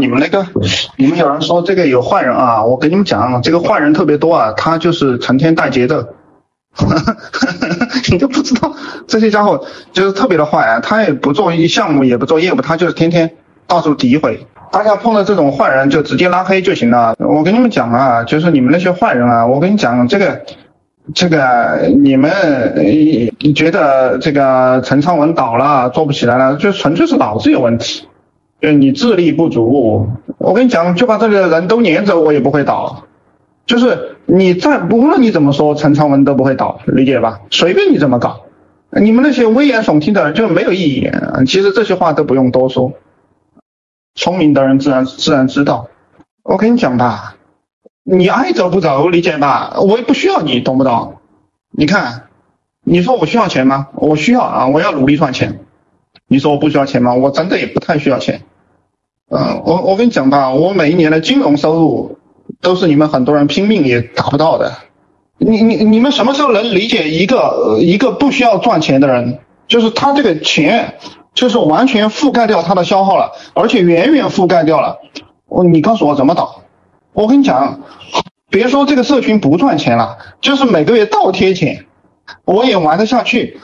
你们那个，你们有人说这个有坏人啊，我跟你们讲，这个坏人特别多啊，他就是成天带节奏，你都不知道这些家伙就是特别的坏啊，他也不做项目，也不做业务，他就是天天到处诋毁。大家碰到这种坏人就直接拉黑就行了。我跟你们讲啊，就是你们那些坏人啊，我跟你讲这个。这个你们觉得这个陈昌文倒了做不起来了，就纯粹是脑子有问题，就你智力不足。我跟你讲，就把这个人都撵走，我也不会倒。就是你再无论你怎么说，陈昌文都不会倒，理解吧？随便你怎么搞，你们那些危言耸听的人就没有意义。其实这些话都不用多说，聪明的人自然自然知道。我跟你讲吧。你爱走不走，理解吧？我也不需要你，懂不懂？你看，你说我需要钱吗？我需要啊，我要努力赚钱。你说我不需要钱吗？我真的也不太需要钱。嗯，我我跟你讲吧，我每一年的金融收入都是你们很多人拼命也达不到的。你你你们什么时候能理解一个一个不需要赚钱的人，就是他这个钱就是完全覆盖掉他的消耗了，而且远远覆盖掉了。我你告诉我怎么倒？我跟你讲，别说这个社群不赚钱了，就是每个月倒贴钱，我也玩得下去。